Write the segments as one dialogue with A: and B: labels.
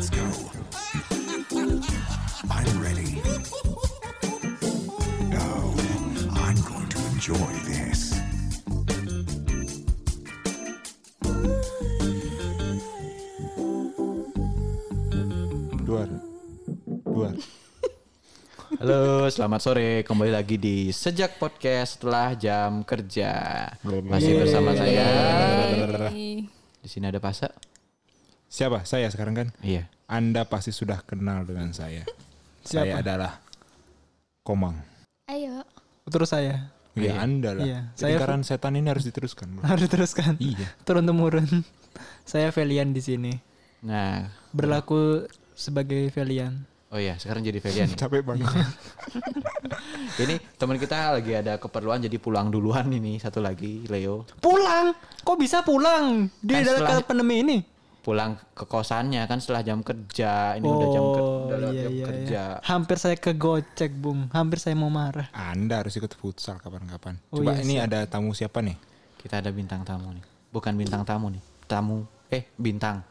A: Let's go. I'm ready. Now, I'm going to enjoy this.
B: Dua. Dua.
C: Halo, selamat sore. Kembali lagi di Sejak Podcast setelah jam kerja. Masih bersama saya. Di sini ada Pasa.
B: Siapa? Saya sekarang kan?
C: Iya.
B: Anda pasti sudah kenal dengan saya. Saya adalah Komang.
D: Ayo.
E: Terus saya
B: Iya, Anda lah.
E: Iya, saya-
B: Lingkaran setan ini harus diteruskan. bro.
E: harus teruskan.
B: Iya.
E: Turun temurun. saya Velian di sini.
C: Nah,
E: Berlaku sebagai Velian.
C: oh iya, sekarang jadi Felian. nih.
B: Capek banget.
C: Ini teman kita lagi ada keperluan jadi pulang duluan ini satu lagi Leo.
E: Pulang? Kok bisa pulang di
C: Kan
E: dalam
C: setelah-
E: pandemi ini?
C: Pulang ke kosannya kan setelah jam kerja. Ini udah jam, udah lewat
E: iya,
C: jam
E: iya,
C: kerja.
E: iya. Hampir saya kegocek, Bung. Hampir saya mau marah.
B: Anda harus ikut futsal kapan-kapan.
E: Oh,
B: Coba
E: iya,
B: ini
E: siap.
B: ada tamu siapa nih?
C: Kita ada bintang tamu nih. Bukan bintang tamu nih. Tamu. Eh, bintang.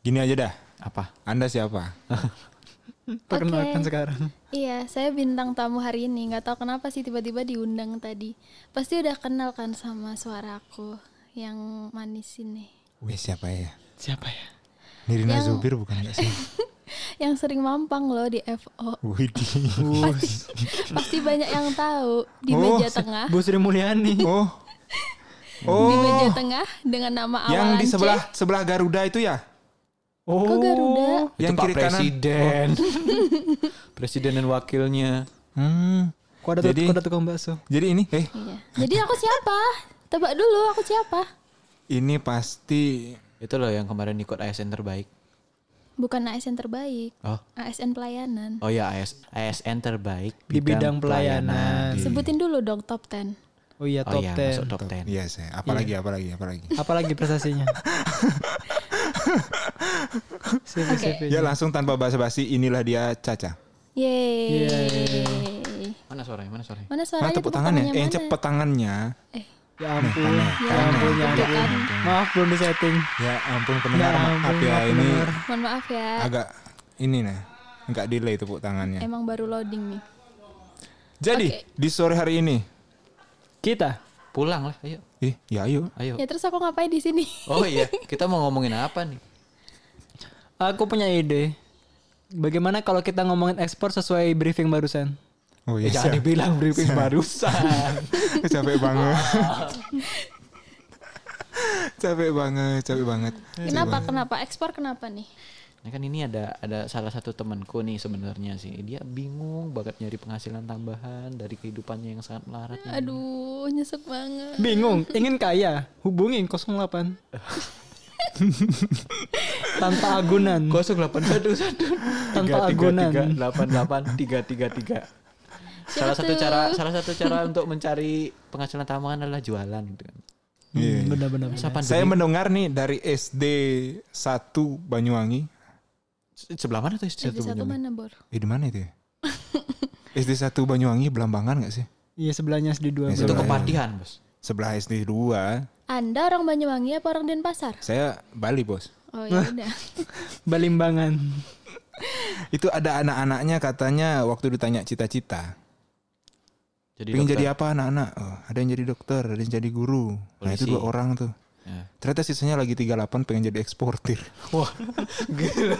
B: Gini aja dah.
C: Apa?
B: Anda siapa?
E: Perkenalkan
D: Oke.
E: sekarang.
D: Iya, saya bintang tamu hari ini. Nggak tahu kenapa sih tiba-tiba diundang tadi. Pasti udah kenal kan sama suara aku yang manis ini.
B: Wih, siapa ya?
E: Siapa ya?
B: Nirina
D: Yang-
B: Zubir bukan nggak sih?
D: Yang sering mampang loh di FO.
B: Widih.
D: Pasti banyak yang tahu di
B: Oh,
D: meja tengah.
E: Bu Sri Mulyani.
B: Oh.
D: Di
B: Oh.
D: meja tengah dengan nama
B: Yang
D: awalan
B: di
D: C.
B: sebelah sebelah Garuda itu ya?
E: Oh.
D: Kok Garuda?
B: Yang
C: Itu Pak
B: kiri kanan.
C: Presiden. Presiden dan wakilnya.
B: Hmm.
E: Kok ada,
B: Jadi-
E: kok ada tukang bakso?
B: Jadi ini, eh,
D: Iya. Jadi aku siapa? Tebak dulu aku siapa?
B: Ini pasti
C: Itu loh yang kemarin ikut ASN terbaik.
D: Bukan ASN terbaik.
C: Oh.
D: ASN pelayanan.
C: Oh ya AS, ASN terbaik
E: Di bidang pelayanan.
D: Sebutin dulu dong top 10.
E: Oh iya,
C: Oh
E: top
C: iya,
E: 10.
C: masuk top 10.
B: Iya, saya. Apalagi, apalagi, apalagi.
E: Apalagi prestasinya? CV,
D: Oke.
E: CV.
B: Ya langsung tanpa basa-basi inilah dia Caca.
D: Yeay.
C: Mana suaranya? Mana suaranya?
D: Mana
B: Mana
D: suaranya?
B: tepuk tangannya? Eh, yang
D: mana?
B: cepet tangannya.
D: Eh,
E: Ya ampun, ya ampun, ya ampun. Maaf belum di setting.
B: Ya ampun pendengar
E: Ya
B: maaf
E: ampun,
B: ya
E: maaf
B: ini
D: mohon maaf ya.
B: agak ini nih. Enggak delay tepuk tangannya.
D: Emang baru loading nih.
B: Jadi
D: Oke.
B: di sore hari ini,
E: Kita
C: Pulang lah, ayo.
B: ih ya ayo.
C: Ayo.
D: Ya terus aku ngapain di sini?
C: Oh iya, kita mau ngomongin apa nih?
E: Aku punya ide. Bagaimana kalau kita ngomongin ekspor sesuai briefing barusan?
B: Oh iya.
C: jangan
B: siap.
C: dibilang briefing barusan.
B: capek banget. capek banget, capek banget.
D: Kenapa? Kenapa? Ekspor kenapa nih?
C: Nah kan ini ada ada salah satu temanku nih sebenarnya sih. Dia bingung banget nyari penghasilan tambahan dari kehidupannya yang sangat melarat. ini.
D: Aduh, nyesek banget.
E: Bingung, ingin kaya? Hubungi 08. Tanpa agunan.
C: 0811
E: Tanpa agunan.
C: 88 Salah satu cara salah satu cara untuk mencari penghasilan tambahan adalah jualan gitu kan.
B: Iya.
E: Hmm, Benar-benar.
B: Saya mendengar nih dari SD 1 Banyuwangi.
C: sebelah mana tuh SD
D: Jadi satu mana, Bor?
B: Eh di mana itu ya? SD 1 Banyuwangi Belambangan gak sih?
E: Iya sebelahnya SD 2.
B: Ya,
C: Itu kepatihan, Bos.
B: Sebelah SD 2
D: Anda orang Banyuwangi apa orang Denpasar?
B: Saya Bali bos.
D: Oh ya udah.
E: Balimbangan.
B: Itu ada anak-anaknya katanya waktu ditanya cita-cita.
C: Jadi
B: Pengen
C: dokter.
B: jadi apa anak-anak? Oh, ada yang jadi dokter, ada yang jadi guru. Nah itu
C: Polisi.
B: dua orang tuh.
C: Ya.
B: Ternyata sisanya lagi 38 pengen jadi eksportir.
C: Wah, gila.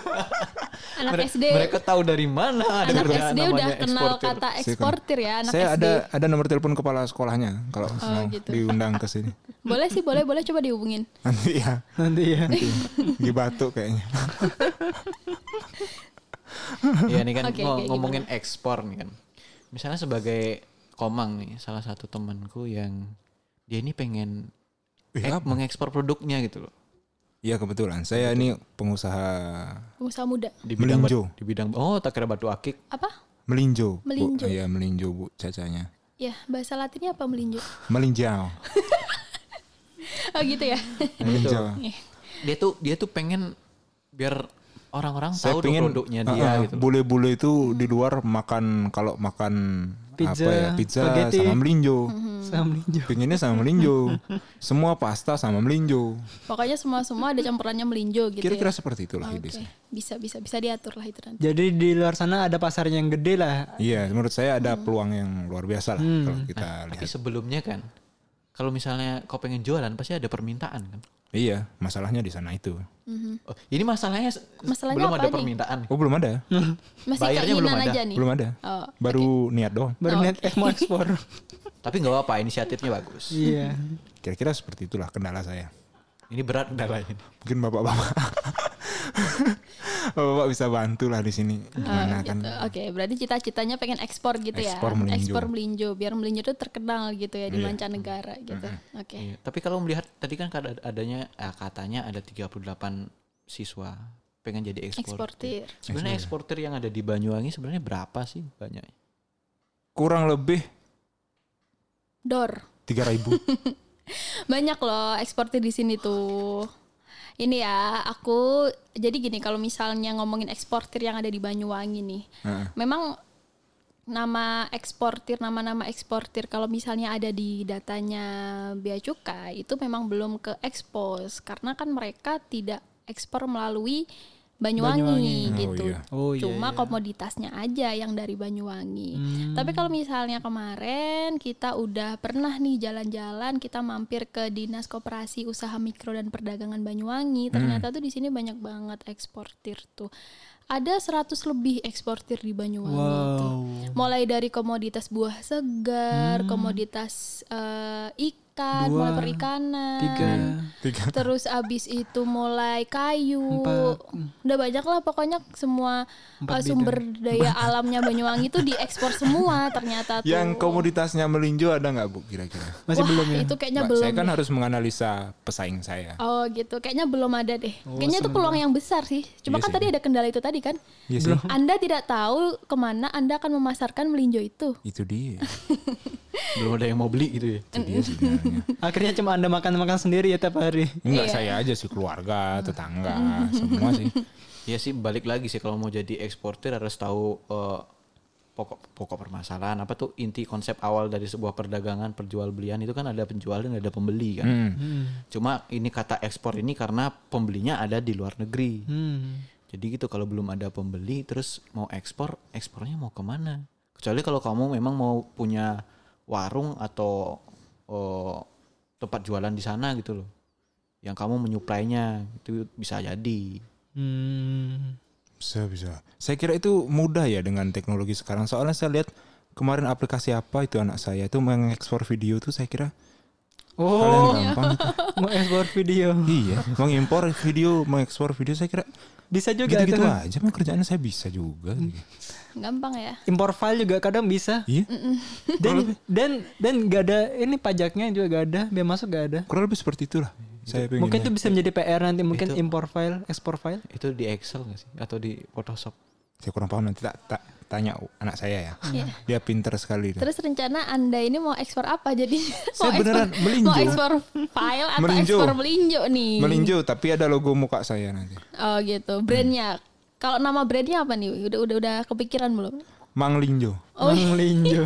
D: Anak
C: Mere-
D: SD
C: Mereka tahu dari mana ada
D: anak SD udah
C: namanya
D: kenal
C: eksportir.
D: kata eksportir ya anak
B: Saya
D: SD.
B: ada ada nomor telepon kepala sekolahnya kalau mau
D: gitu.
B: diundang ke sini.
D: Boleh sih, boleh, boleh coba dihubungin.
B: Nanti ya
E: Nanti ya.
B: di batuk kayaknya.
C: Iya nih kan
D: Oke,
C: ngo-
D: oke,
C: ngomongin ekspor nih kan. Misalnya sebagai komang nih, salah satu temanku yang dia ini pengen
B: Ih,
C: ek- mengekspor produknya gitu loh.
B: Iya kebetulan saya ini pengusaha
D: Pengusaha muda.
C: Di bidang bat-
B: Melinjo.
C: di bidang oh tak kira batu akik.
D: Apa?
B: melinjo. Bu.
D: Melinjo.
B: Iya melinjo bu cacanya.
D: Ya, bahasa latinnya apa melinjo?
B: Melinjau.
D: Oh gitu ya.
B: Melinjau.
C: Dia tuh dia tuh pengen biar orang-orang
B: Saya
C: tahu
B: pengen
C: produknya dia
B: uh,
C: gitu.
B: Bule-bule itu di luar makan kalau makan
E: Pizza,
B: apa ya pizza
E: spaghetti.
B: sama melinjo.
E: Sama melinjo.
B: Pengennya sama melinjo. Semua pasta sama melinjo.
D: Pokoknya semua semua ada campurannya melinjo gitu
B: Kira-kira
D: ya.
B: seperti itulah
D: Oke,
B: ide saya.
D: bisa bisa bisa diatur lah itu nanti.
E: Jadi di luar sana ada pasarnya yang gede lah.
B: Iya, menurut saya ada peluang yang luar biasa lah kalau kita
C: Tapi
B: lihat.
C: sebelumnya kan, kalau misalnya kau pengen jualan pasti ada permintaan kan.
B: Iya, masalahnya di sana itu.
C: Oh, ini masalahnya,
D: Masalahnya
C: belum
D: apa
C: ada
D: nih?
C: permintaan.
B: Oh, belum ada.
D: Masih
C: Bayarnya belum ada.
D: aja nih.
B: Belum ada.
D: Oh,
B: Baru niat doang.
E: Baru net eh, mau ekspor.
C: Tapi nggak apa-apa, inisiatifnya bagus.
E: iya.
B: Kira-kira seperti itulah kendala saya.
C: Ini berat kendalanya.
B: Mungkin bapak-bapak. bapak bisa bantu lah di sini. Gimana kan?
D: gitu. Oke, berarti cita-citanya pengen ekspor gitu
B: Ekspor
D: ya.
B: melinjo.
D: Ekspor melinjo biar melinjo itu terkenal gitu ya di
B: Iya.
D: mancanegara gitu. Oke.
C: Iya. Tapi kalau melihat tadi kan adanya eh, katanya ada 38 siswa pengen jadi ekspor.
D: Eksportir.
C: Sebenarnya eksportir yang ada di Banyuwangi sebenarnya berapa sih banyaknya?
B: Kurang lebih
D: Dor.
B: 3000.
D: Banyak loh eksportir di sini tuh. Ini ya, aku jadi gini kalau misalnya ngomongin eksportir yang ada di Banyuwangi nih.
B: Heeh.
D: Memang nama eksportir, nama-nama eksportir kalau misalnya ada di datanya Bea Cukai itu memang belum ke expose karena kan mereka tidak ekspor melalui Banyuwangi,
E: Banyuwangi.
B: Oh,
D: gitu.
B: iya.
E: Oh iya.
D: Cuma
E: iya.
D: komoditasnya aja yang dari Banyuwangi.
E: Hmm.
D: Tapi kalau misalnya kemarin kita udah pernah nih jalan-jalan, kita mampir ke Dinas Koperasi Usaha Mikro dan Perdagangan Banyuwangi. Ternyata tuh di sini banyak banget eksportir tuh. Ada 100 lebih eksportir di Banyuwangi tuh.
E: Wow.
D: Mulai dari komoditas buah segar, komoditas eh, ikan,
E: Dua,
D: mulai perikanan.
E: Tiga.
B: Tiga.
D: Terus abis itu mulai kayu,
E: Empat.
D: udah banyak lah pokoknya semua
E: Empat
D: uh, sumber daya alamnya Banyuwangi itu diekspor semua ternyata tuh.
B: Yang komoditasnya melinjo ada nggak bu kira-kira?
E: Masih
D: Wah,
E: belum ya?
D: Itu kayaknya
B: Mbak,
D: belum.
B: saya kan
D: deh.
B: harus menganalisa pesaing saya.
D: Oh gitu, kayaknya belum ada deh.
E: Oh,
D: kayaknya itu peluang yang besar sih. Cuma
B: Iya
D: kan
B: sih.
D: tadi ada kendala itu tadi kan.
B: Iya sih.
D: Anda tidak tahu ke mana Anda akan memasarkan melinjo itu.
B: Itu dia.
C: Belum ada yang mau beli gitu ya.
B: Sebenarnya.
E: Akhirnya cuma anda makan-makan sendiri ya tiap hari.
B: Enggak
D: Iya.
B: saya aja sih keluarga, tetangga, semua sih.
C: Iya sih balik lagi sih kalau mau jadi eksportir harus tahu eh, pokok pokok permasalahan apa tuh inti konsep awal dari sebuah perdagangan perjual belian itu kan ada penjual dan ada pembeli kan.
B: Hmm.
C: Cuma ini kata ekspor ini karena pembelinya ada di luar negeri.
E: Hmm.
C: Jadi gitu kalau belum ada pembeli terus mau ekspor, ekspornya mau ke mana? Kecuali kalau kamu memang mau punya warung atau oh, tempat jualan di sana gitu loh. Yang kamu menyuplainya itu bisa jadi.
E: Hmm.
B: Bisa bisa. Saya kira itu mudah ya dengan teknologi sekarang. Soalnya saya lihat kemarin aplikasi apa itu anak saya itu mengekspor video tuh saya kira hal yang
E: Oh,
B: gampang. itu.
E: mau ekspor video.
B: iya, mengimpor video, mengekspor video saya kira
E: Bisa juga
B: gitu-gitu
E: itu.
B: aja mah kerjaan saya bisa juga.
D: Gampang ya.
E: Impor file juga kadang bisa.
B: Iya.
E: Dan dan dan gak ada ini pajaknya juga gak ada, biaya masuk gak ada.
B: Kurang lebih seperti itulah. Saya.
E: Mungkin itu bisa menjadi PR nanti mungkin
C: Itu-
E: impor file, ekspor file.
C: Itu di Excel nggak sih? Atau di Photoshop?
B: Saya kurang paham nanti tak, tak tanya anak saya ya.
D: Iya.
B: Dia pinter sekali. dia.
D: Terus rencana Anda ini mau ekspor apa jadi?
B: Saya
D: mau
B: beneran
D: ekspor,
B: melinjo.
D: Mau ekspor file atau
B: Melinjo.
D: ekspor melinjo nih?
B: Melinjo tapi ada logo muka saya nanti.
D: Oh gitu. Brandnya. Kalau nama brandnya apa nih? Udah udah udah kepikiran belum?
B: Mang Linjo.
D: Oh
E: Mang Linjo.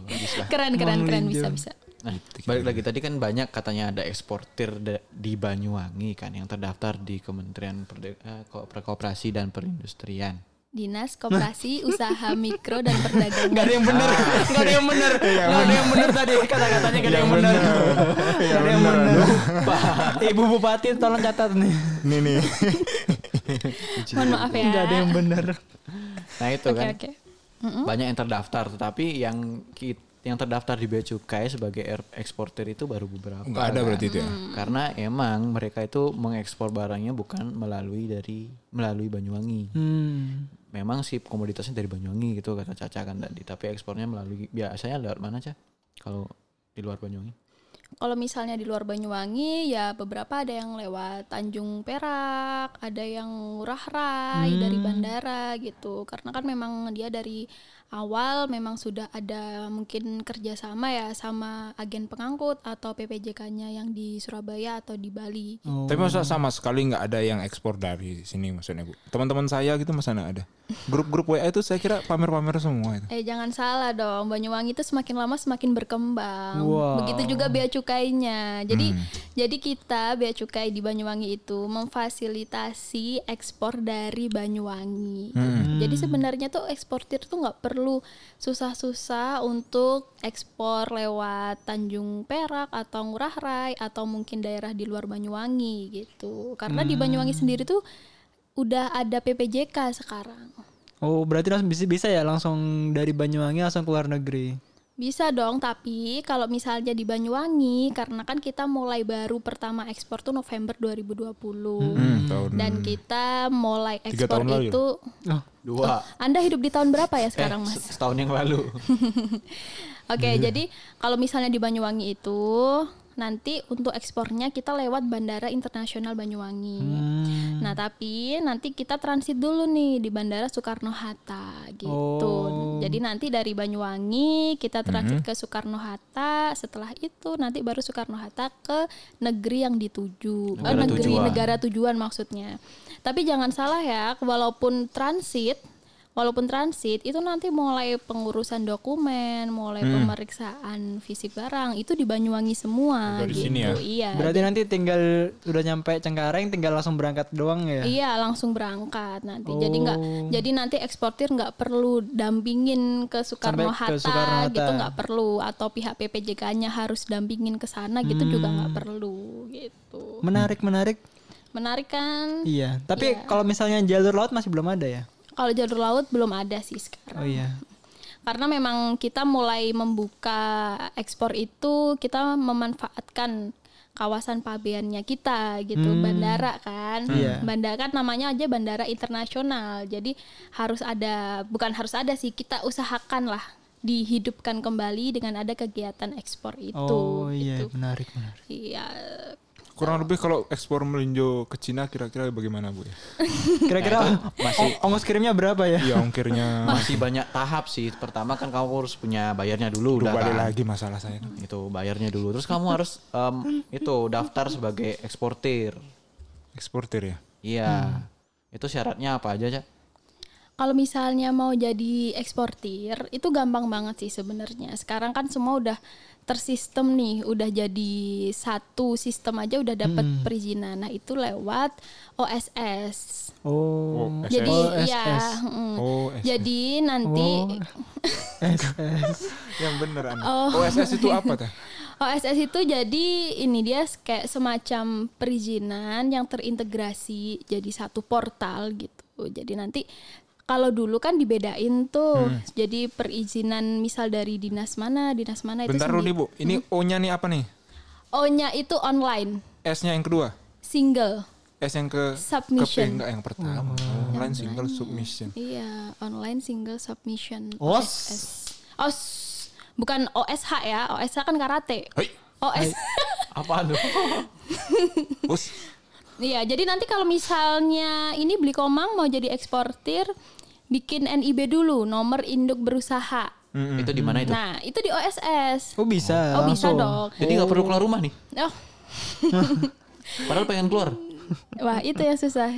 D: keren keren keren
E: Melinjo.
D: bisa bisa.
C: Nah, balik lagi tadi kan banyak katanya ada eksportir di Banyuwangi kan yang terdaftar di Kementerian Perde- eh, Ko- Perkoperasi dan Perindustrian.
D: Dinas Koperasi Usaha Mikro dan Perdagangan.
E: Gak ada yang bener, gak ada yang bener, gak ada yang bener tadi kata-katanya gak ada yang bener, gak ada yang bener. Pak, Ibu Bupati tolong catat nih,
B: Nih nih.
D: Mohon maaf ya.
E: gak ada yang bener.
C: Nah itu
D: Oke
C: kan
D: oke.
C: banyak yang terdaftar, tetapi yang ki- yang terdaftar di Bea Cukai sebagai er- eksportir itu baru beberapa.
B: Enggak ada
C: kan.
B: berarti itu ya.
C: Karena emang mereka itu mengekspor barangnya bukan melalui dari melalui Banyuwangi.
E: Hmm.
C: Memang sih komoditasnya dari Banyuwangi gitu kata Caca kan tadi, tapi ekspornya melalui biasanya lewat mana Caca? Kalau di luar Banyuwangi?
D: kalau misalnya di luar Banyuwangi ya beberapa ada yang lewat Tanjung Perak, ada yang Ngurah Rai dari bandara gitu. Karena kan memang dia dari awal memang sudah ada mungkin kerjasama ya sama agen pengangkut atau PPJK-nya yang di Surabaya atau di Bali.
E: Oh.
B: Tapi masa sama sekali nggak ada yang ekspor dari sini maksudnya bu? Teman-teman saya gitu masa nggak ada? Grup-grup WA itu saya kira pamer-pamer semua itu.
D: Eh jangan salah dong, Banyuwangi itu semakin lama semakin berkembang.
E: Wow.
D: Begitu juga bea cukainya. Jadi jadi kita bea cukai di Banyuwangi itu memfasilitasi ekspor dari Banyuwangi. Jadi sebenarnya tuh eksportir tuh nggak perlu susah-susah untuk ekspor lewat Tanjung Perak atau Ngurah Rai atau mungkin daerah di luar Banyuwangi gitu. Karena di Banyuwangi sendiri tuh udah ada PPJK sekarang.
E: Oh, berarti langsung bisa bisa ya langsung dari Banyuwangi langsung ke luar negeri.
D: Bisa dong, tapi kalau misalnya di Banyuwangi, karena kan kita mulai baru pertama ekspor tuh November 2020.
B: Hmm, tahun
D: Dan kita mulai ekspor
B: tahun lalu ya?
D: itu
E: Oh,
C: Dua.
D: Anda hidup di tahun berapa ya
C: Eh,
D: sekarang, Mas?
C: se- setahun yang lalu.
D: Oke,
B: Iya.
D: jadi kalau misalnya di Banyuwangi itu nanti untuk ekspornya kita lewat Bandara Internasional Banyuwangi.
B: Hmm.
D: Nah, tapi nanti kita transit dulu nih di Bandara Soekarno Hatta gitu.
E: Oh.
D: Jadi nanti dari Banyuwangi kita transit
B: Hmm.
D: ke Soekarno Hatta, setelah itu nanti baru Soekarno Hatta ke negeri yang dituju. Eh,
C: Negara
D: negeri
C: tujuan.
D: negara tujuan maksudnya. Tapi jangan salah ya, walaupun transit Walaupun transit itu nanti mulai pengurusan dokumen, mulai
B: Hmm.
D: pemeriksaan fisik barang itu di Banyuwangi semua
B: Dari
D: gitu.
B: sini ya?
D: Iya.
E: berarti nanti tinggal udah nyampe Cengkareng tinggal langsung berangkat doang ya.
D: Iya langsung berangkat nanti. Jadi nggak
E: Oh.
D: jadi nanti eksportir nggak perlu dampingin ke Soekarno
E: Sampai ke
D: Hatta
E: Soekarno Hatta.
D: gitu nggak perlu atau pihak PPJK-nya harus dampingin ke sana gitu juga
E: Hmm.
D: nggak perlu gitu.
E: Menarik, menarik.
D: Menarik kan?
E: Iya, tapi
D: Iya.
E: kalau misalnya jalur laut masih belum ada ya?
D: Kalau jalur laut belum ada sih sekarang.
E: Oh iya.
D: Karena memang kita mulai membuka ekspor itu kita memanfaatkan kawasan pabeannya kita gitu bandara kan
E: Iya.
D: bandara kan namanya aja bandara internasional jadi harus ada bukan harus ada sih kita usahakan lah dihidupkan kembali dengan ada kegiatan ekspor itu
E: Oh iya,
D: gitu.
E: menarik, menarik.
D: iya
B: Kurang lebih kalau ekspor melinjo ke Cina kira-kira bagaimana bu ya?
E: Kira-kira
C: masih-
E: ong- ongkos kirimnya berapa ya?
B: Iya ongkirnya.
C: Masih banyak tahap sih. Pertama kan kamu harus punya bayarnya dulu udah
B: balik
C: kan.
B: lagi masalah saya.
C: Itu bayarnya dulu. Terus kamu harus em, itu daftar sebagai eksportir.
B: Eksportir ya.
C: Iya. Itu syaratnya apa aja, Cak?
D: Kalau misalnya mau jadi eksportir itu gampang banget sih sebenarnya. Sekarang kan semua udah tersistem nih, udah jadi satu sistem aja udah dapat
E: Hmm.
D: perizinan. Nah, itu lewat OSS.
E: Oh,
B: Oh,
D: Jadi
E: OSS.
D: ya, mm.
B: Oh, SS.
D: jadi nanti
E: Oh. SS.
B: Yang bener Anda.
D: Oh.
B: OSS itu apa teh?
D: OSS itu jadi ini dia kayak semacam perizinan yang terintegrasi jadi satu portal gitu. Jadi nanti kalau dulu kan dibedain tuh,
B: Hmm.
D: jadi perizinan misal dari dinas mana, dinas mana itu
B: Bentar dulu
D: sendiri.
B: nih bu. Ini O-nya nih apa nih?
D: O-nya itu online,
B: S-nya yang kedua.
D: single.
B: S yang ke
D: Submission.
B: ke P enggak yang pertama. Online single submission.
D: Iya, online single submission.
E: OS.
D: OSS. OS. Bukan OSH ya, OSH kan karate.
B: Hei,
D: OS.
C: Apa tuh?
B: bos.
D: Iya, jadi nanti kalau misalnya ini beli komang mau jadi eksportir, bikin NIB dulu, nomor induk berusaha.
C: itu di mana itu?
D: Nah, itu di OSS.
E: Oh bisa.
D: Oh, bisa dong.
C: Jadi nggak perlu keluar rumah nih.
D: Oh,
C: Padahal pengen keluar.
D: Wah itu yang susah.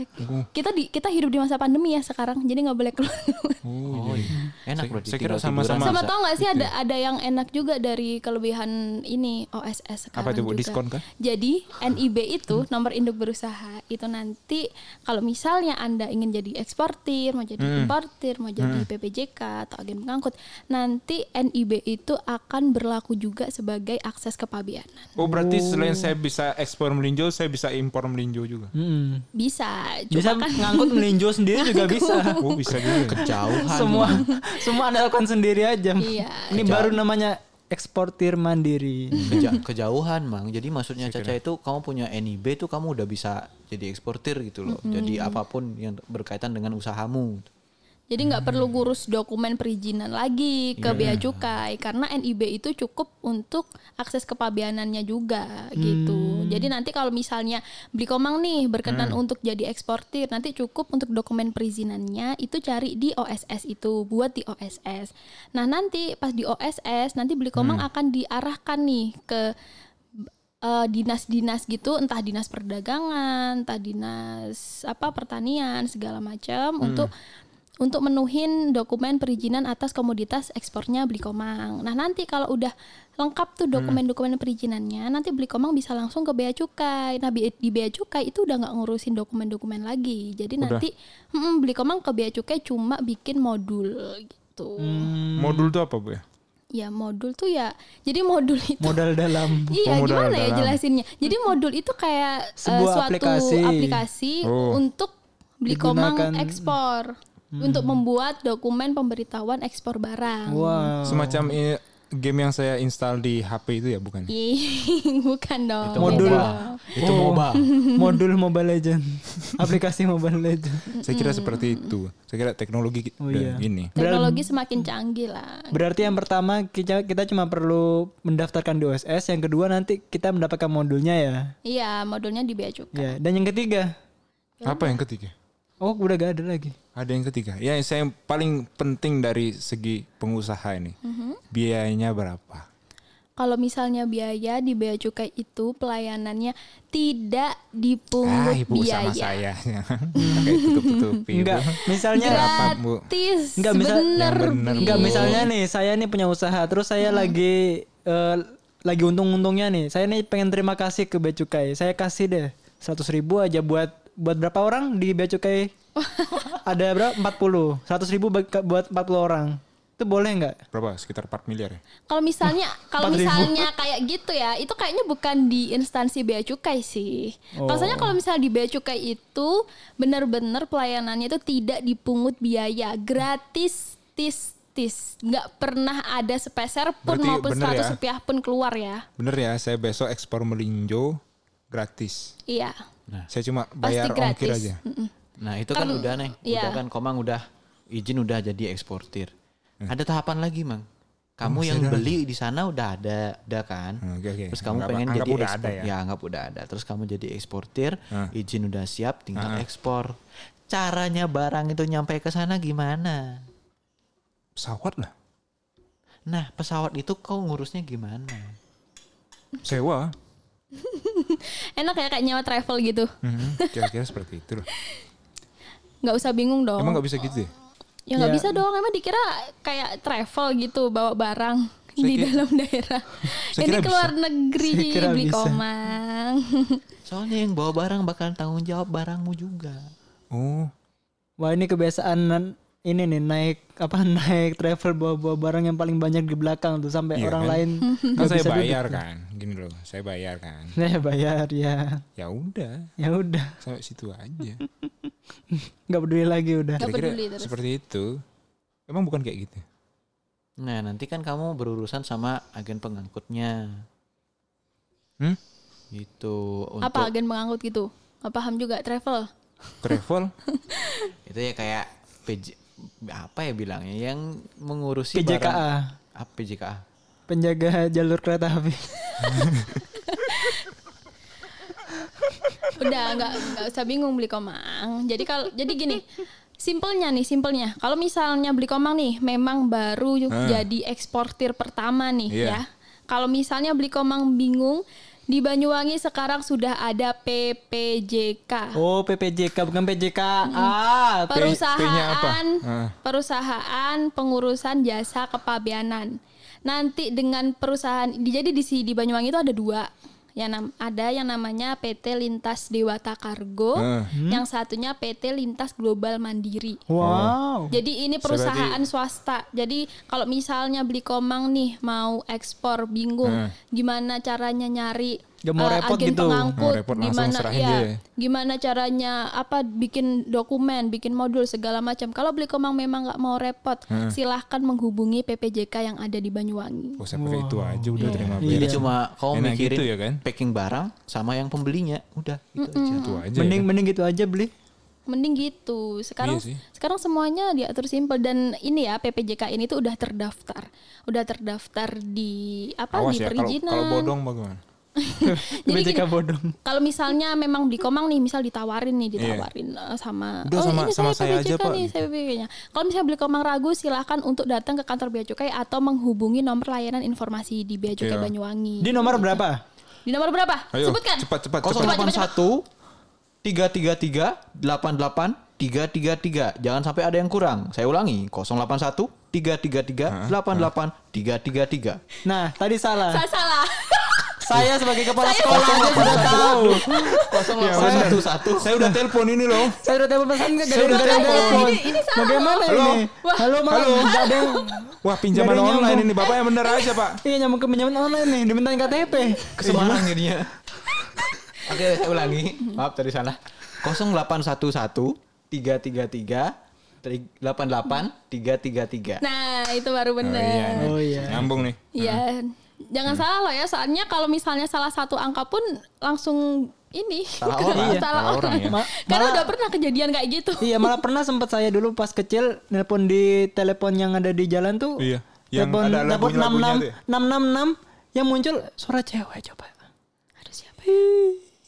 D: Kita di kita hidup di masa pandemi ya sekarang, jadi nggak boleh keluar.
C: Oh, iya. Enak
B: Saya-
C: berarti.
B: saya kira sama-sama.
D: Sama tau nggak sih
B: Gitu
D: ada ada yang enak juga dari kelebihan ini OSS sekarang
B: Apa Bu?
D: juga.
B: Diskon kah?
D: Jadi NIB itu
B: Hmm.
D: nomor induk berusaha itu nanti kalau misalnya anda ingin jadi eksportir, mau jadi
B: Hmm.
D: importir, mau jadi PPJK atau agen pengangkut, nanti NIB itu akan berlaku juga sebagai akses kepabeanan.
B: Oh berarti selain saya bisa ekspor melinjo, saya bisa impor melinjo juga.
E: Mm-mm.
D: Bisa, cuma
E: Bisa
D: kan
E: ngangkut melinjo sendiri juga bisa.
B: Oh bisa juga.
C: Kejauhan.
E: semua semua anda lakukan sendiri aja.
D: Iya.
E: Ini baru namanya eksportir mandiri.
C: Keja- kejauhan mang jadi maksudnya Caca itu kamu punya NIB tuh kamu udah bisa jadi eksportir gitu loh jadi apa pun yang berkaitan dengan usahamu
D: Jadi nggak perlu ngurus dokumen perizinan lagi ke bea cukai karena NIB itu cukup untuk akses kepabeanannya juga gitu. Jadi nanti kalau misalnya beli komang nih berkenan untuk jadi eksportir, nanti cukup untuk dokumen perizinannya itu cari di OSS itu, buat di OSS. Nah, nanti pas di OSS nanti beli komang akan diarahkan nih ke eh, dinas-dinas gitu entah dinas perdagangan entah dinas apa pertanian segala macam untuk untuk menuhin dokumen perizinan atas komoditas ekspornya beli komang. Nah nanti kalau udah lengkap tuh dokumen-dokumen perizinannya, nanti beli komang bisa langsung ke bea cukai. Nah di bea cukai itu udah nggak ngurusin dokumen-dokumen lagi. Jadi
B: Udah.
D: nanti mm, beli komang ke bea cukai cuma bikin modul gitu.
B: Modul tuh apa bu ya?
D: Ya modul tuh ya. Jadi modul itu
E: Modal dalam.
D: Iya,
B: Oh, modal
D: gimana ya
B: dalam.
D: jelasinnya? Jadi modul itu kayak eh,
E: Sebuah
D: suatu
E: aplikasi.
D: aplikasi,
B: Oh.
D: untuk beli
E: Digunakan-
D: komang ekspor, untuk membuat dokumen pemberitahuan ekspor barang.
E: Wow.
B: Semacam ini game yang saya install di HP itu ya bukan?
D: Bukan dong.
C: Itu
E: Modul.
D: beda.
C: Itu
E: Oh.
C: MOBA.
E: Modul Mobile Legend. Aplikasi Mobile Legend.
B: Saya kira seperti itu. Saya kira teknologi
E: Oh, iya.
B: gini.
D: Teknologi semakin canggih lah.
E: Berarti yang pertama kita kita cuma perlu mendaftarkan di OSS, yang kedua nanti kita mendapatkan modulnya ya.
D: Iya, modulnya di bea cukai.
E: Ya, dan yang ketiga,
B: Apa yang ketiga?
E: oh udah gak ada lagi.
B: Ada yang ketiga. Ya, saya yang paling penting dari segi pengusaha ini.
D: Mhm.
B: Biayanya berapa?
D: Kalau misalnya biaya di bea cukai itu pelayanannya tidak
B: Ah,
D: dipungut
B: ibu
D: biaya.
B: sama saya. Tutup-tutupi. Bu.
E: Enggak, misalnya
B: Berapa, Bu?
E: Enggak, misal-
D: bener,
B: bener.
E: Enggak, misalnya nih saya nih punya usaha, terus saya lagi eh, lagi untung-untungnya nih. Saya nih pengen terima kasih ke Bea Cukai. Saya kasih deh 100 ribu aja buat buat berapa orang di Bea Cukai? Ada berapa? 40. 100 ribu buat 40 orang. Itu boleh nggak?
B: Berapa? Sekitar 4 miliar ya?
D: Kalau misalnya kalau
E: 4.000.
D: misalnya kayak gitu ya, itu kayaknya bukan di instansi bea cukai sih.
E: Oh.
D: Maksudnya kalau misalnya di bea cukai itu benar-benar pelayanannya itu tidak dipungut biaya, gratis tis tis, nggak pernah ada sepeser pun
B: Berarti
D: maupun
B: bener
D: 100
B: ya?
D: rupiah pun keluar ya.
B: Bener ya, saya besok ekspor melinjo gratis.
D: Iya.
B: Saya cuma
D: Pasti
B: bayar ongkir
D: gratis.
B: aja.
D: Mm-mm.
C: Nah itu kan,
D: Kan,
C: udah nih,
D: iya.
C: udah kan Komang udah izin udah jadi eksportir. Ada tahapan lagi mang. Kamu
B: masih
C: yang beli di sana udah ada, udah kan.
B: Hmm, Oke oke.
C: Terus kamu
B: Anggap-
C: pengen
B: anggap
C: jadi
B: udah
C: ekspor,
B: ada ya.
C: anggap udah ada. Terus kamu jadi eksportir,
B: Hah.
C: izin udah siap, tinggal
B: Ah.
C: ekspor. Caranya barang itu nyampe ke sana gimana?
B: Pesawat lah.
C: Nah pesawat itu kau ngurusnya gimana?
B: Sewa.
D: Enak ya kayak nyawa travel gitu.
B: Mhm, Kira-kira seperti itu loh.
D: Nggak usah bingung dong.
B: Emang nggak bisa gitu ya?
D: Ya nggak
E: Ya.
D: bisa dong, emang dikira kayak travel gitu bawa barang
B: Saya
D: di
B: kira-
D: dalam daerah.
B: Saya
D: Ini keluar
B: bisa.
D: negeri
E: Saya kira
D: beli
E: bisa.
D: komang.
C: Soalnya yang bawa barang bakal tanggung jawab barangmu juga.
B: Oh,
E: Wah ini kebiasaan ini nih naik apa naik travel bawa-bawa barang yang paling banyak di belakang tuh sampai
B: Iya
E: orang
B: kan?
E: lain
B: kan
E: nggak
B: saya
E: bisa duduk.
B: bayar kan. Gini loh, saya bayar kan.
E: Saya bayar ya.
B: Ya udah,
E: Ya udah,
B: sampai situ aja.
E: nggak peduli lagi udah.
B: Kira-kira
D: peduli terus.
B: seperti itu. Emang bukan kayak gitu.
C: Nah nanti kan kamu berurusan sama agen pengangkutnya.
B: Hmm?
C: Itu untuk
D: Apa agen pengangkut gitu? Nggak paham juga travel.
B: Travel
C: itu ya kayak PJ apa ya bilangnya yang mengurusi
E: PJKA,
C: barang apa PJKA
E: penjaga jalur kereta api.
D: Udah nggak nggak usah bingung beli komang. Jadi kalau jadi gini, simpelnya nih, simpelnya. Kalau misalnya beli komang nih, memang baru jadi eksportir pertama nih
B: Iya.
D: ya. Kalau misalnya beli komang bingung, di Banyuwangi sekarang sudah ada PPJK.
E: Oh PPJK bukan PJKA.
B: P-nya apa?
D: perusahaan
B: Ah.
D: perusahaan pengurusan jasa kepabeanan. Nanti dengan perusahaan jadi di si di Banyuwangi itu ada dua. Ya nam, ada yang namanya PT Lintas Dewata Kargo,
B: Ah.
D: yang satunya PT Lintas Global Mandiri.
E: Wow.
D: Jadi ini perusahaan swasta. Jadi kalau misalnya beli komang nih mau ekspor bingung
B: Hmm.
D: gimana caranya nyari
E: Gak mau
D: eh,
E: repot
D: agen
E: gitu.
D: pengangkut,
B: Mau repot,
D: gimana ya,
B: dia
D: gimana caranya apa bikin dokumen, bikin modul segala macam. Kalau beli komang memang nggak mau repot,
B: Hmm.
D: silahkan menghubungi PPJK yang ada di Banyuwangi.
B: Oh, saya pakai itu aja udah terima
E: Iya.
C: jadi
B: beres.
C: cuma kau
B: Enak
C: mikirin
B: gitu ya kan?
C: packing barang sama yang pembelinya udah itu aja
B: Itu aja.
E: Mending
B: ya.
E: mending gitu aja beli.
D: Mending gitu. Sekarang
B: Iya sih.
D: sekarang semuanya diatur simpel dan ini ya PPJK ini tuh udah terdaftar. Udah terdaftar di apa
B: Awas
D: di
B: ya kalau
D: perizinan.
B: kalau bodong bagaimana?
D: Jadi
E: BJK bodong.
D: kalau misalnya memang di Komang nih, misal ditawarin nih,
B: Iya.
D: ditawarin eh, sama
B: Udah sama- sama saya aja,
D: PPJK
B: Pak,
D: nih,
B: gitu.
D: saya PPJK-nya. Kalau misalnya beli Komang ragu, silahkan untuk datang ke kantor Bea Cukai atau menghubungi nomor layanan informasi di Bea Cukai
B: Iya.
D: Banyuwangi.
E: Di nomor berapa?
D: Di nomor berapa?
B: Ayo,
D: Sebutkan.
B: cepat cepat cepat.
C: 081 333 88 333. Jangan sampai ada yang kurang. Saya ulangi 081 333 88 333.
E: Nah, tadi salah.
D: Saya salah.
E: Saya sebagai kepala sekolah aja sudah tahu.
C: 081
B: Saya udah telepon ini loh.
E: Saya udah telepon pesan nggak ada
B: Saya
E: ada yang
B: telepon.
D: Ini- ini
E: Bagaimana ini?
D: Wah.
E: Halo,
B: Halo.
E: nggak ada yang
B: Wah pinjaman online ini bapak yang bener aja pak.
E: Iya nyambung ke pinjaman online nih, dimintain KTP.
C: ke Semarang jadinya. Oke, saya ulangi. Maaf tadi salah. 0811 333 88 333.
D: Nah, itu baru
B: Oh iya,
D: benar.
E: Oh iya.
B: nyambung nih.
D: Iya. Jangan salah loh ya, soalnya kalau misalnya salah satu angka pun langsung ini
C: Salah orang.
E: Iya.
D: salah
B: Salah
D: orang.
B: orang ya.
E: Ma-
D: Karena
E: malah-
D: udah pernah kejadian kayak gitu.
E: Iya malah pernah sempat saya dulu pas kecil nelpon di telepon yang ada di jalan tuh.
B: Iya, yang
E: Telepon
B: ada
E: telepon
B: lagu-lagunya tuh ya?
E: 666 yang muncul suara cewek coba.
D: Aduh siapa?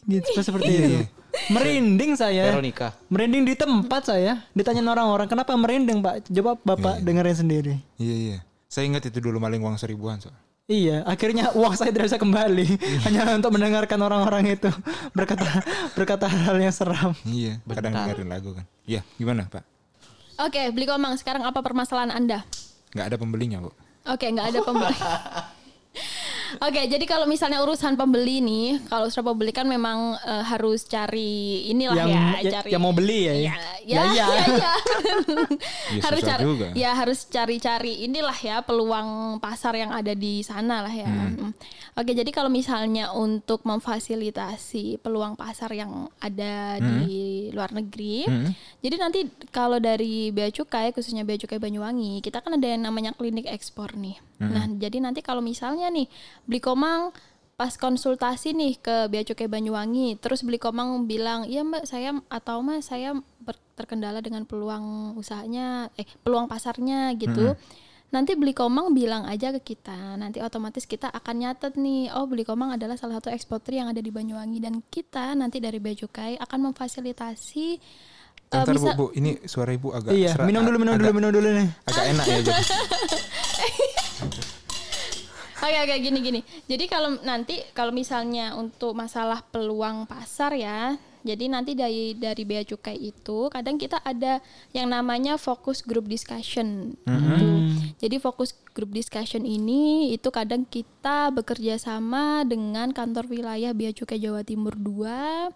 E: Gitu seperti
B: Iya,
E: itu. Merinding saya.
C: Veronica.
E: Merinding di tempat saya. Ditanya orang-orang kenapa merinding Pak? Coba Bapak dengerin sendiri.
B: Iya iya. Saya ingat itu dulu maling uang seribuan so.
E: Iya, akhirnya uang saya tidak bisa kembali hanya untuk mendengarkan orang-orang itu berkata berkata hal yang seram.
B: Iya. Kadang dengerin lagu kan. Iya. Gimana pak?
D: Oke, beli komang. Sekarang apa permasalahan Anda?
B: Nggak ada pembelinya bu.
D: Oke, nggak ada pembeli. Oke, jadi kalau misalnya urusan pembeli nih, kalau sudah pembeli kan memang eh, harus cari inilah
E: Yang-
D: ya,
E: ya-
D: cari
E: yang mau beli ya, ya.
D: Ya,
E: Ya,
D: ya,
E: iya.
D: ya, ya.
B: Iya,
D: harus cari,
B: juga.
D: ya harus cari-cari inilah ya peluang pasar yang ada di sana lah ya. Mm. Oke, jadi kalau misalnya untuk memfasilitasi peluang pasar yang ada di luar negeri, jadi nanti kalau dari Bea Cukai khususnya Bea Cukai Banyuwangi, kita kan ada yang namanya klinik ekspor nih. Nah, jadi nanti kalau misalnya nih beli komang pas konsultasi nih ke Bea Cukai Banyuwangi, terus beli komang bilang, "Iya, Mbak, saya atau Mas, saya terkendala dengan peluang usahanya eh peluang pasarnya gitu." Nanti beli komang bilang aja ke kita. Nanti otomatis kita akan nyatet nih, oh beli komang adalah salah satu eksportir yang ada di Banyuwangi dan kita nanti dari Bea Cukai akan memfasilitasi eh,
B: Bentar
D: bisa-
B: bu, bu, ini suara ibu agak
E: Iya,
B: serak-
E: minum dulu, minum
B: agak-
E: dulu, minum dulu nih.
B: Agak enak ya jadi.
D: Oke oke gini gini. Jadi kalau nanti kalau misalnya untuk masalah peluang pasar ya, jadi nanti dari dari bea cukai itu kadang kita ada yang namanya fokus group discussion. gitu. Jadi fokus group discussion ini itu kadang kita bekerja sama dengan kantor wilayah bea cukai Jawa Timur 2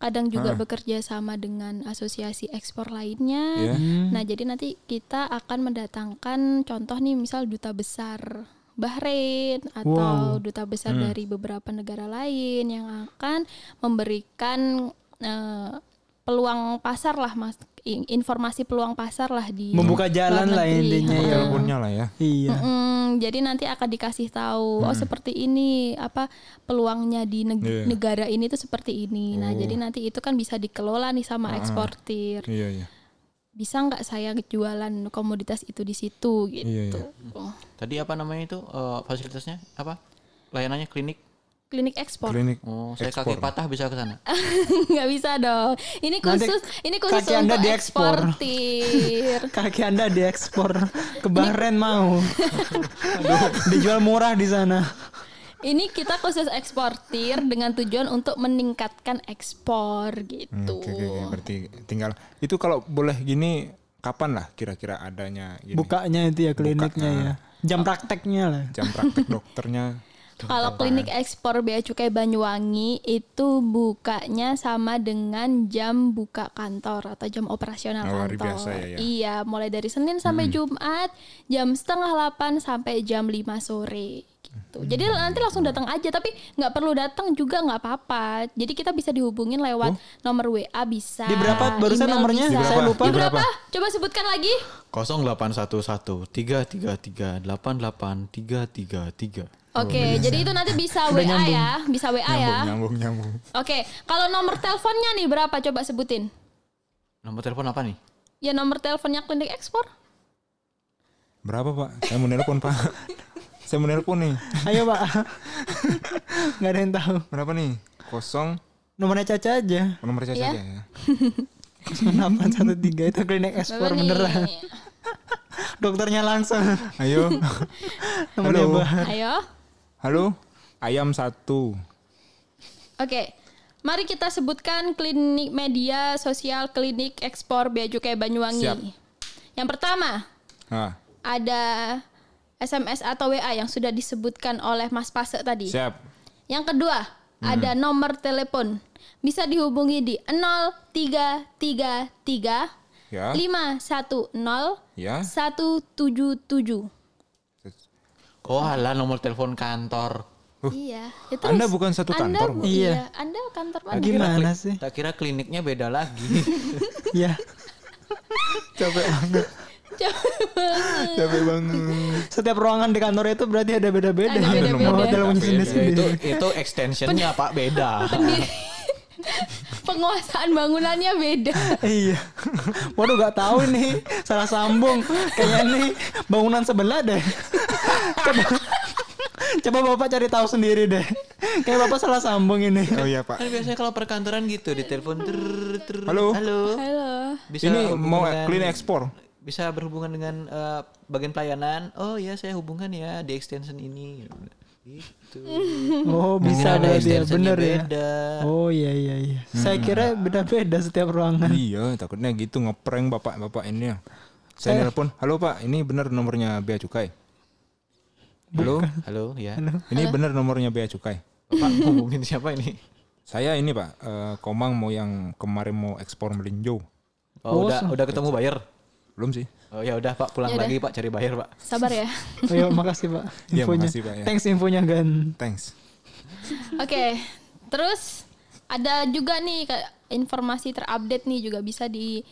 D: kadang juga bekerja sama dengan asosiasi ekspor lainnya.
B: Iya.
D: Nah, jadi nanti kita akan mendatangkan contoh nih misal duta besar Bahrain atau duta besar dari beberapa negara lain yang akan memberikan eh, peluang pasar lah Mas in- informasi peluang pasar lah di
E: Membuka jalan lah intinya ya.
B: Teleponnya lah ya.
E: Iya.
D: Mm, jadi nanti akan dikasih tahu oh seperti ini apa peluangnya di neg-
B: Iya.
D: negara ini tuh seperti ini. Nah, jadi nanti itu kan bisa dikelola nih sama eksportir.
B: Iya iya.
D: Bisa nggak saya jualan komoditas itu di situ gitu.
B: Iya, iya.
D: Oh,
C: Tadi apa namanya itu eh, fasilitasnya? Apa? Layanannya klinik.
D: Klinik ekspor.
B: Klinik.
C: Oh, saya
B: ekspor.
C: kaki patah bisa ke sana.
D: nggak bisa dong. Ini
E: Nanti
D: khusus ini khusus
E: kaki Anda
D: untuk
E: diekspor.
D: eksportir.
E: Kaki Anda diekspor ke Bahrain mau. Dijual murah di sana.
D: ini kita khusus eksportir dengan tujuan untuk meningkatkan ekspor gitu.
B: Oke, oke, oke. Berarti tinggal itu kalau boleh gini kapan lah kira-kira adanya gini?
E: Bukanya itu ya kliniknya ya. Jam prakteknya lah.
B: jam praktek dokternya.
D: Kalau klinik ekspor Bea Cukai Banyuwangi itu bukanya sama dengan jam buka kantor atau jam operasional
B: Oh, hari
D: kantor.
B: biasa ya, ya.
D: Iya, mulai dari Senin sampai Jumat jam setengah 8 sampai jam 5 sore gitu. Jadi nanti langsung datang aja tapi nggak perlu datang juga nggak apa-apa. Jadi kita bisa dihubungin lewat nomor WA bisa.
E: Di berapa barusan
D: email
E: nomornya?
D: bisa.
E: Saya lupa.
D: Di berapa? Coba sebutkan lagi.
C: 0811 333 88333.
D: Oke, jadi itu nanti bisa WA ya, bisa WA ya.
B: Nyambung nyambung.
D: Oke, kalau nomor teleponnya nih berapa? Coba sebutin.
C: Nomor telepon apa nih?
D: Ya nomor teleponnya klinik ekspor.
B: Berapa pak? Saya mau nelpon pak. Saya mau nelpon nih.
E: Ayo pak. Nggak ada yang tahu.
B: Berapa nih? Kosong.
E: Nomornya Caca aja.
B: Nomor caca
D: Iya.
B: aja ya.
E: 813 itu klinik ekspor beneran. Dokternya langsung.
B: Ayo.
E: Nomornya
B: Halo.
D: Ayo.
B: Halo. Ayam satu.
D: Oke. Mari kita sebutkan klinik media sosial klinik ekspor Bea Cukai Banyuwangi.
B: Siap.
D: Yang pertama,
B: Nah,
D: ada SMS atau WA yang sudah disebutkan oleh Mas Pase tadi.
B: siap.
D: Yang kedua,
B: Hmm.
D: ada nomor telepon. Bisa dihubungi di 0333
B: Ya.
D: 510
B: Ya.
D: 177.
C: Oh alah nomor telepon kantor.
D: Iya. Ya,
B: Anda bukan satu
D: Anda,
B: kantor, Bu?
D: Iya. Anda kantor mana?
E: Gimana sih?
C: Tak kira kliniknya beda lagi.
E: Ya. Capek banget.
B: Capek banget.
E: Setiap ruangan di kantor itu berarti ada beda-beda.
D: Ada beda-beda.
E: Teleponnya
C: itu
E: sendiri-sendiri.
C: itu extensionnya Pak beda.
D: Penguasaan bangunannya beda.
E: Iya. Waduh gak tahu nih. Salah sambung. Kayaknya nih bangunan sebelah deh. Coba, coba Bapak cari tahu sendiri deh. Kayak Bapak salah sambung ini.
B: Oh iya pak.
C: Kan biasanya kalau perkantoran gitu di telepon ter, ter-
B: Halo.
C: halo.
D: Halo.
C: Bisa
B: Ini mau
C: dengan-
B: clean ekspor.
C: Bisa berhubungan dengan eh, bagian pelayanan. Oh ya saya hubungan ya di extension ini. Gitu.
E: Oh
C: Mungkin
E: bisa
C: ada
E: dia. Bener ya.
C: beda.
E: Oh iya iya iya. Saya kira beda-beda setiap ruangan.
B: Iya, takutnya gitu ngeprank bapak-bapak ini. ya. Saya nelpon, halo pak, ini benar nomornya bea cukai. Halo,
C: Halo ya.
B: ini benar nomornya bea cukai.
C: Bapak hubungin siapa ini?
B: Saya ini pak, eh, Komang mau yang kemarin mau ekspor melinjo.
C: Oh, udah udah ketemu buyer.
B: Belum sih?
C: Oh ya udah Pak pulang
D: Yaudah.
C: lagi Pak cari buyer Pak.
D: Sabar ya.
E: Oh, iya, makasih Pak.
B: Iya,
E: Infonya.
B: makasih, Pak, ya.
E: Thanks infonya Gan.
B: Thanks.
D: Oke. Terus ada juga nih kayak informasi terupdate nih juga bisa di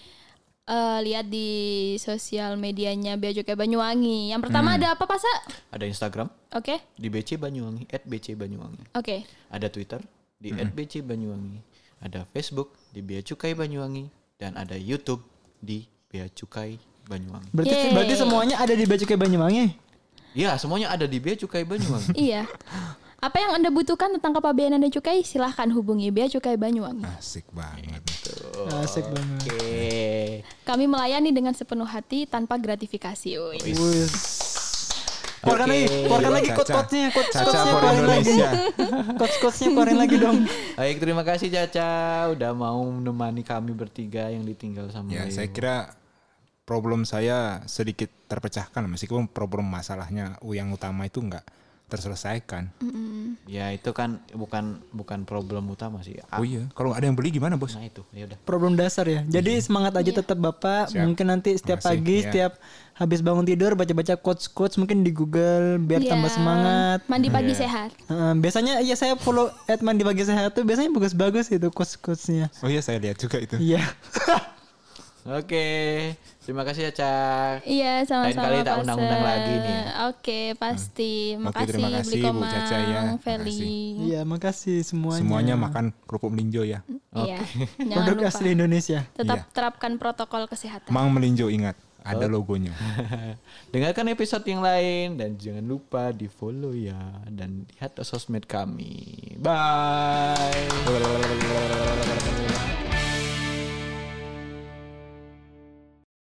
D: eh, lihat di sosial medianya Bea Cukai Banyuwangi. Yang pertama
B: Hmm.
D: ada apa Pak Sa?
C: Ada Instagram
D: Oke.
C: di BC Banyuwangi @bc Banyuwangi.
D: Oke.
C: Ada Twitter di @bc Banyuwangi. Ada Facebook di Bea Cukai Banyuwangi dan ada YouTube di Bea Cukai Banyuwangi.
E: Berarti
D: Yeay.
E: berarti semuanya ada di Baju Kayak Banyuwangi.
C: Ya, semuanya ada di Bea Cukai Banyuwangi.
D: Iya. Apa yang Anda butuhkan tentang kepabeanan dan cukai silahkan hubungi Bea Cukai Banyuwangi.
B: Asik banget.
E: Asik banget.
C: Oke.
D: Kami melayani dengan sepenuh hati tanpa gratifikasi.
E: Wis. Keluarkan
C: Oke.
E: lagi, keluarkan lagi
B: Caca.
E: quote-quotesnya,
B: Caca
E: quotes-quotesnya
B: for
E: keluarin lagi. Quotes-quotesnya keluarin lagi dong.
C: Baik, terima kasih Caca udah mau menemani kami bertiga yang ditinggal sama
B: Ya,
C: Leo.
B: saya kira problem saya sedikit terpecahkan meskipun problem masalahnya yang utama itu nggak terselesaikan.
C: Ya, itu kan bukan bukan problem utama sih. Ah,
B: Oh iya, kalau ada yang beli gimana bos?
C: Nah, itu. Ya udah.
E: Problem dasar ya. Jadi semangat aja tetap Bapak.
B: Siap.
E: Mungkin nanti setiap
B: Makasih,
E: pagi,
B: ya.
E: setiap habis bangun tidur baca-baca quotes-quotes mungkin di Google biar
D: Iya.
E: tambah semangat.
D: Mandi pagi sehat.
E: Heeh, biasanya ya saya follow at mandi pagi sehat tuh biasanya bagus-bagus itu quotes-quotesnya.
B: Oh iya, saya lihat juga itu.
E: Iya.
C: Oke. Terima kasih Caca.
D: Iya, sama-sama.
C: Lain kali tak undang-undang lagi nih.
D: Oke, pasti.
B: Oke,
D: Makasih,
B: terima kasih,
D: Beli
B: Bu Caca, ya.
D: Feli.
E: Iya, makasih semuanya.
B: Semuanya makan kerupuk melinjo ya.
D: Iya. Jangan
E: Produk
D: lupa.
E: asli Indonesia.
D: Tetap
B: Iya.
D: terapkan protokol kesehatan.
B: Mang melinjo ingat, ada logonya.
C: Dengarkan episode yang lain dan jangan lupa di follow ya dan lihat sosmed kami. Bye.